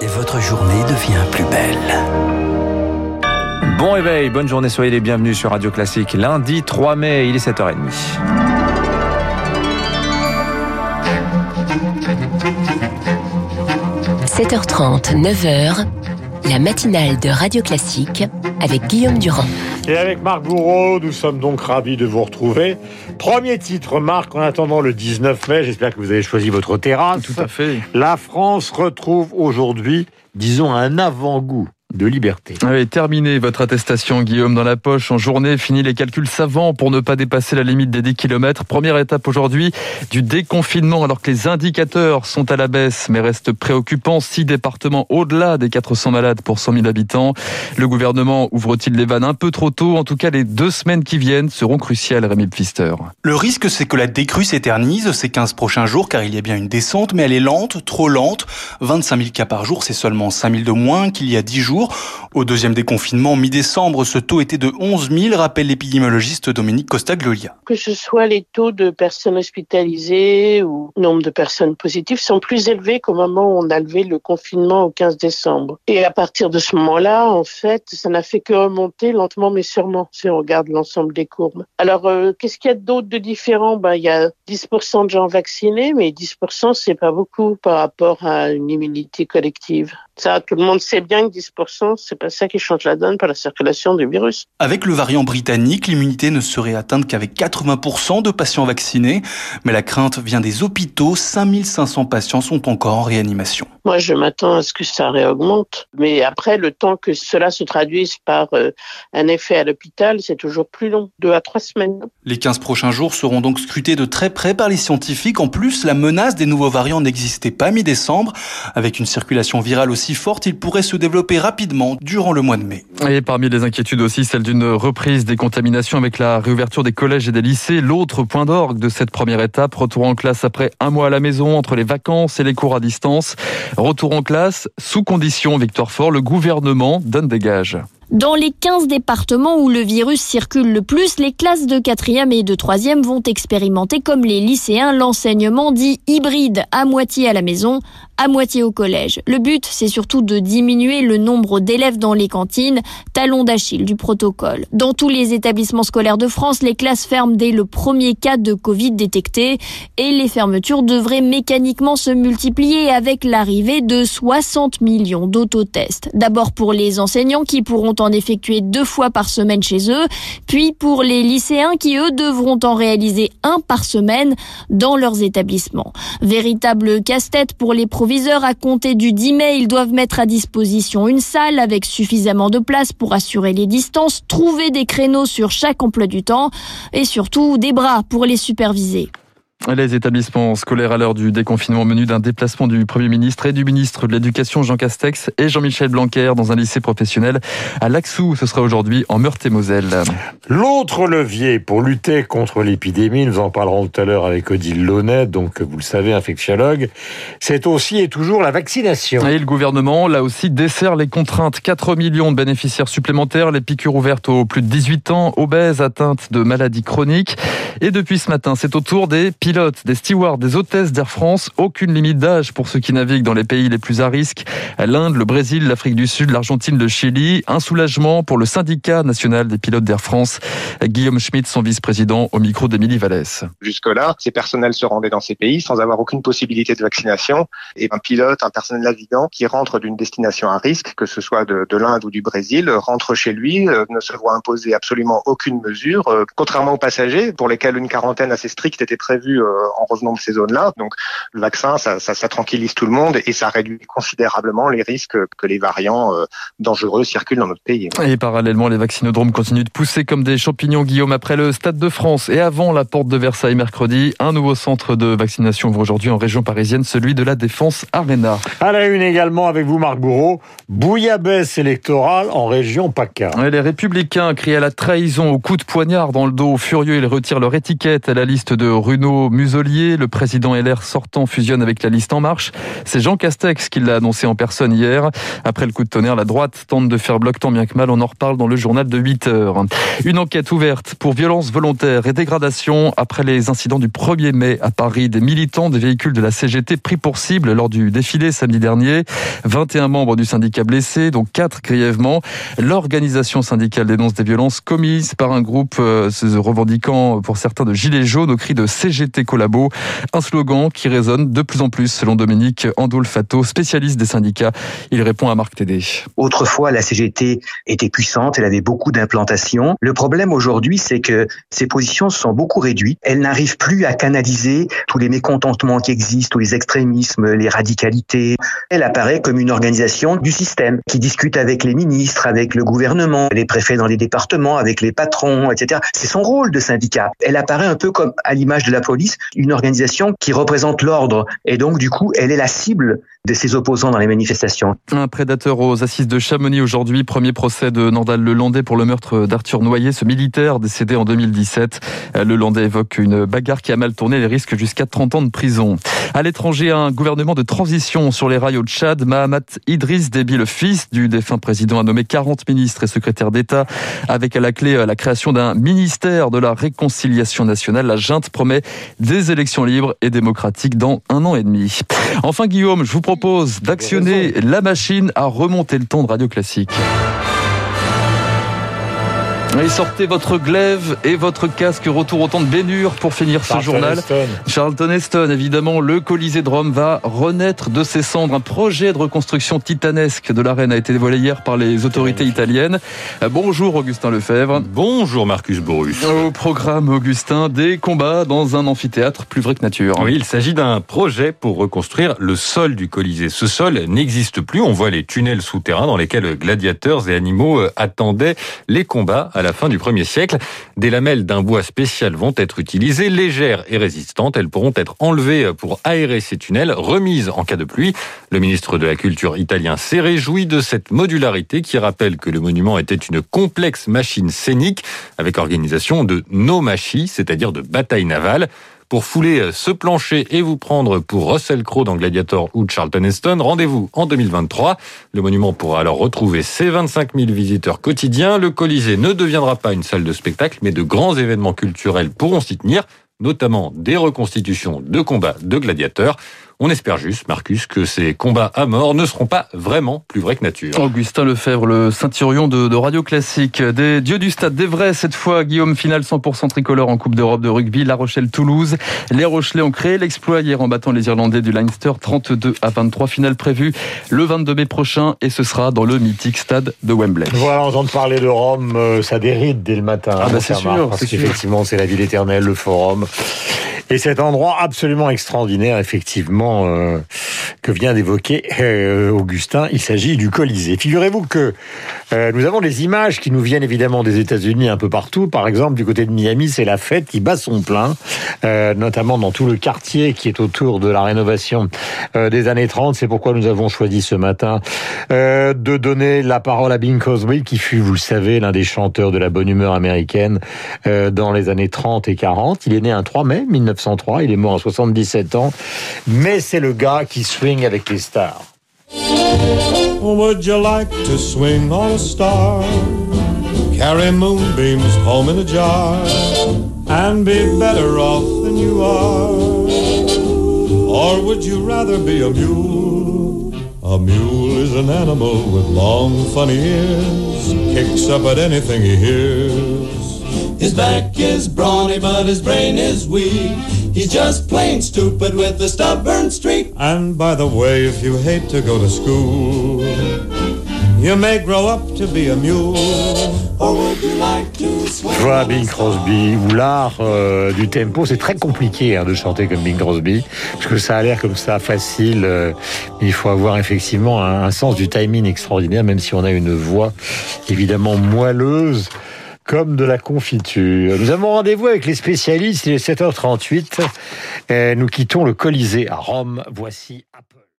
et votre journée devient plus belle. Bon réveil, bonne journée, soyez les bienvenus sur Radio Classique. Lundi 3 mai, il est 7h30. – 7h30, 9h, la matinale de Radio Classique avec Guillaume Durand. Et avec Marc Bourreau, nous sommes donc ravis de vous retrouver. Premier titre, Marc, en attendant le 19 mai, j'espère que vous avez choisi votre terrasse. Tout à fait. La France retrouve aujourd'hui, disons, un avant-goût de liberté. Allez, terminez votre attestation, Guillaume, dans la poche. En journée, fini les calculs savants pour ne pas dépasser la limite des 10 km. Première étape aujourd'hui du déconfinement, alors que les indicateurs sont à la baisse, mais restent préoccupants. Six départements au-delà des 400 malades pour 100 000 habitants. Le gouvernement ouvre-t-il les vannes un peu trop tôt? En tout cas, les deux semaines qui viennent seront cruciales, Rémi Pfister. Le risque, c'est que la décrue s'éternise ces 15 prochains jours, car il y a bien une descente, mais elle est lente, trop lente. 25 000 cas par jour, c'est seulement 5 000 de moins qu'il y a 10 jours. Au deuxième déconfinement, mi-décembre, ce taux était de 11 000, rappelle l'épidémiologiste Dominique Costa-Glolia. Que ce soit les taux de personnes hospitalisées ou nombre de personnes positives sont plus élevés qu'au moment où on a levé le confinement au 15 décembre. Et à partir de ce moment-là, en fait, ça n'a fait que remonter lentement mais sûrement si on regarde l'ensemble des courbes. Alors, euh, qu'est-ce qu'il y a d'autre de différent? Ben, Il y a 10% de gens vaccinés, mais 10% c'est pas beaucoup par rapport à une immunité collective. Ça, tout le monde sait bien que 10%, c'est pas ça qui change la donne par la circulation du virus. Avec le variant britannique, l'immunité ne serait atteinte qu'avec 80% de patients vaccinés. Mais la crainte vient des hôpitaux. 5500 patients sont encore en réanimation. Moi, je m'attends à ce que ça réaugmente. Mais après, le temps que cela se traduise par euh, un effet à l'hôpital, c'est toujours plus long, deux à trois semaines. Les 15 prochains jours seront donc scrutés de très près par les scientifiques. En plus, la menace des nouveaux variants n'existait pas mi-décembre. Avec une circulation virale aussi forte, il pourrait se développer rapidement durant le mois de mai. Et parmi les inquiétudes aussi, celle d'une reprise des contaminations avec la réouverture des collèges et des lycées. L'autre point d'orgue de cette première étape, retour en classe après un mois à la maison entre les vacances et les cours à distance. Retour en classe sous condition, Victoire Fort, le gouvernement donne des gages. Dans les 15 départements où le virus circule le plus, les classes de 4e et de 3e vont expérimenter comme les lycéens l'enseignement dit hybride, à moitié à la maison, à moitié au collège. Le but, c'est surtout de diminuer le nombre d'élèves dans les cantines, talon d'Achille du protocole. Dans tous les établissements scolaires de France, les classes ferment dès le premier cas de Covid détecté et les fermetures devraient mécaniquement se multiplier avec l'arrivée de 60 millions d'autotests. D'abord pour les enseignants qui pourront en effectuer deux fois par semaine chez eux, puis pour les lycéens qui, eux, devront en réaliser un par semaine dans leurs établissements. Véritable casse-tête pour les proviseurs à compter du 10 mai, ils doivent mettre à disposition une salle avec suffisamment de place pour assurer les distances, trouver des créneaux sur chaque emploi du temps et surtout des bras pour les superviser. Les établissements scolaires à l'heure du déconfinement menu d'un déplacement du Premier ministre et du ministre de l'Éducation Jean Castex et Jean-Michel Blanquer dans un lycée professionnel à Laxou. Ce sera aujourd'hui en Meurthe-et-Moselle. L'autre levier pour lutter contre l'épidémie, nous en parlerons tout à l'heure avec Odile Launay, donc vous le savez, infectiologue, c'est aussi et toujours la vaccination. Et le gouvernement, là aussi, dessert les contraintes. 4 millions de bénéficiaires supplémentaires, les piqûres ouvertes aux plus de 18 ans, obèses, atteintes de maladies chroniques. Et depuis ce matin, c'est au tour des pilotes, des stewards, des hôtesses d'Air France. Aucune limite d'âge pour ceux qui naviguent dans les pays les plus à risque. L'Inde, le Brésil, l'Afrique du Sud, l'Argentine, le Chili. Un soulagement pour le syndicat national des pilotes d'Air France. Guillaume Schmitt, son vice-président, au micro d'Émilie Vallès. Jusque-là, ces personnels se rendaient dans ces pays sans avoir aucune possibilité de vaccination. Et un pilote, un personnel navigant qui rentre d'une destination à risque, que ce soit de, de l'Inde ou du Brésil, rentre chez lui, euh, ne se voit imposer absolument aucune mesure, euh, contrairement aux passagers pour lesquels une quarantaine assez stricte était prévue en revenant de ces zones-là. Donc le vaccin, ça, ça, ça, tranquillise tout le monde et ça réduit considérablement les risques que les variants euh, dangereux circulent dans notre pays. Et parallèlement, les vaccinodromes continuent de pousser comme des champignons, Guillaume, après le Stade de France et avant la porte de Versailles mercredi. Un nouveau centre de vaccination ouvre aujourd'hui en région parisienne, celui de la Défense Arena. À la une également avec vous, Marc Bourreau, bouillabaisse électorale en région PACA. Et les républicains crient à la trahison au coup de poignard dans le dos. Furieux, ils retirent leur étiquette à la liste de Bruno muselier. Le président LR sortant fusionne avec la liste En Marche. C'est Jean Castex qui l'a annoncé en personne hier. Après le coup de tonnerre, la droite tente de faire bloc tant bien que mal. On en reparle dans le journal de 8 heures. Une enquête ouverte pour violence volontaire et dégradation après les incidents du 1er mai à Paris. Des militants des véhicules de la CGT pris pour cible lors du défilé samedi dernier. 21 membres du syndicat blessés, dont 4 grièvement. L'organisation syndicale dénonce des violences commises par un groupe euh, se revendiquant pour certains de gilets jaunes au cri de CGT Un slogan qui résonne de plus en plus selon Dominique Andolfato, spécialiste des syndicats. Il répond à Marc Tédé. Autrefois, la CGT était puissante, elle avait beaucoup d'implantations. Le problème aujourd'hui, c'est que ses positions sont beaucoup réduites. Elle n'arrive plus à canaliser tous les mécontentements qui existent, tous les extrémismes, les radicalités. Elle apparaît comme une organisation du système qui discute avec les ministres, avec le gouvernement, les préfets dans les départements, avec les patrons, etc. C'est son rôle de syndicat. Elle apparaît un peu comme, à l'image de la police, une organisation qui représente l'ordre. Et donc, du coup, elle est la cible de ses opposants dans les manifestations. Un prédateur aux assises de Chamonix aujourd'hui, premier procès de Nordal Lelandais pour le meurtre d'Arthur Noyer, ce militaire décédé en 2017. Le Landais évoque une bagarre qui a mal tourné, les risques jusqu'à 30 ans de prison. À l'étranger, un gouvernement de transition sur les rails au Tchad, Mahamat Idriss Déby, le fils du défunt président, a nommé 40 ministres et secrétaires d'État, avec à la clé la création d'un ministère de la réconciliation nationale. La junte promet des élections libres et démocratiques dans un an et demi. Enfin, Guillaume, je vous propose d'actionner la machine à remonter le temps de Radio Classique. Et sortez votre glaive et votre casque. Retour au temps de Bénure pour finir ce Charlton journal. Heston. Charlton Heston, évidemment, le Colisée de Rome va renaître de ses cendres. Un projet de reconstruction titanesque de l'arène a été dévoilé hier par les autorités italiennes. Euh, Bonjour Augustin Lefebvre. Bonjour Marcus Borus. Au programme, Augustin, des combats dans un amphithéâtre plus vrai que nature. Oui, il s'agit d'un projet pour reconstruire le sol du Colisée. Ce sol n'existe plus. On voit les tunnels souterrains dans lesquels gladiateurs et animaux euh, attendaient les combats à la fin du 1er siècle. Des lamelles d'un bois spécial vont être utilisées, légères et résistantes. Elles pourront être enlevées pour aérer ces tunnels, remises en cas de pluie. Le ministre de la Culture italien s'est réjoui de cette modularité qui rappelle que le monument était une complexe machine scénique avec organisation de nomachie, c'est-à-dire de bataille navale. Pour fouler ce plancher et vous prendre pour Russell Crowe dans Gladiator ou Charlton Heston, rendez-vous en 2023. Le monument pourra alors retrouver ses 25 000 visiteurs quotidiens. Le Colisée ne deviendra pas une salle de spectacle, mais de grands événements culturels pourront s'y tenir, notamment des reconstitutions de combats de gladiateurs. On espère juste, Marcus, que ces combats à mort ne seront pas vraiment plus vrais que nature. Augustin Lefebvre, le ceinturion de, de Radio Classique. Des dieux du stade d'Evray, cette fois, Guillaume, finale 100% tricolore en Coupe d'Europe de rugby. La Rochelle-Toulouse. Les Rochelais ont créé l'exploit hier en battant les Irlandais du Leinster 32 à 23. Finale prévue le 22 mai prochain et ce sera dans le mythique stade de Wembley. Voilà, entendre parler de Rome, euh, ça déride dès le matin. Ah hein, bah c'est sûr, Parce c'est sûr. qu'effectivement, c'est la ville éternelle, le forum. Et cet endroit absolument extraordinaire, effectivement, euh, que vient d'évoquer euh, Augustin, il s'agit du Colisée. Figurez-vous que euh, nous avons des images qui nous viennent évidemment des États-Unis un peu partout. Par exemple, du côté de Miami, c'est la fête qui bat son plein, notamment dans tout le quartier qui est autour de la rénovation des années 30. C'est pourquoi nous avons choisi ce matin de donner la parole à Bing Crosby, qui fut, vous le savez, l'un des chanteurs de la bonne humeur américaine dans les années 30 et 40. Il est né un 3 mai 1903, il est mort à 77 ans, mais c'est le gars qui swing avec les stars. Would you like to swing on a star? Carry moonbeams home in a jar and be better off than you are? Or would you rather be a mule? A mule is an animal with long, funny ears, kicks up at anything he hears. His back is brawny, but his brain is weak. He's just plain stupid with a stubborn streak. And by the way, if you hate to go to school, you may grow up to be a mule. Or would you like to a Bing? Crosby, où l'art euh, du tempo, c'est très compliqué hein, de chanter comme Bing Crosby, parce que ça a l'air comme ça facile. euh, il faut avoir effectivement un, un sens du timing extraordinaire, même si on a une voix évidemment moelleuse comme de la confiture. Nous avons rendez-vous avec les spécialistes, il est 7h38. Euh, nous quittons le Colisée à Rome. Voici Apple.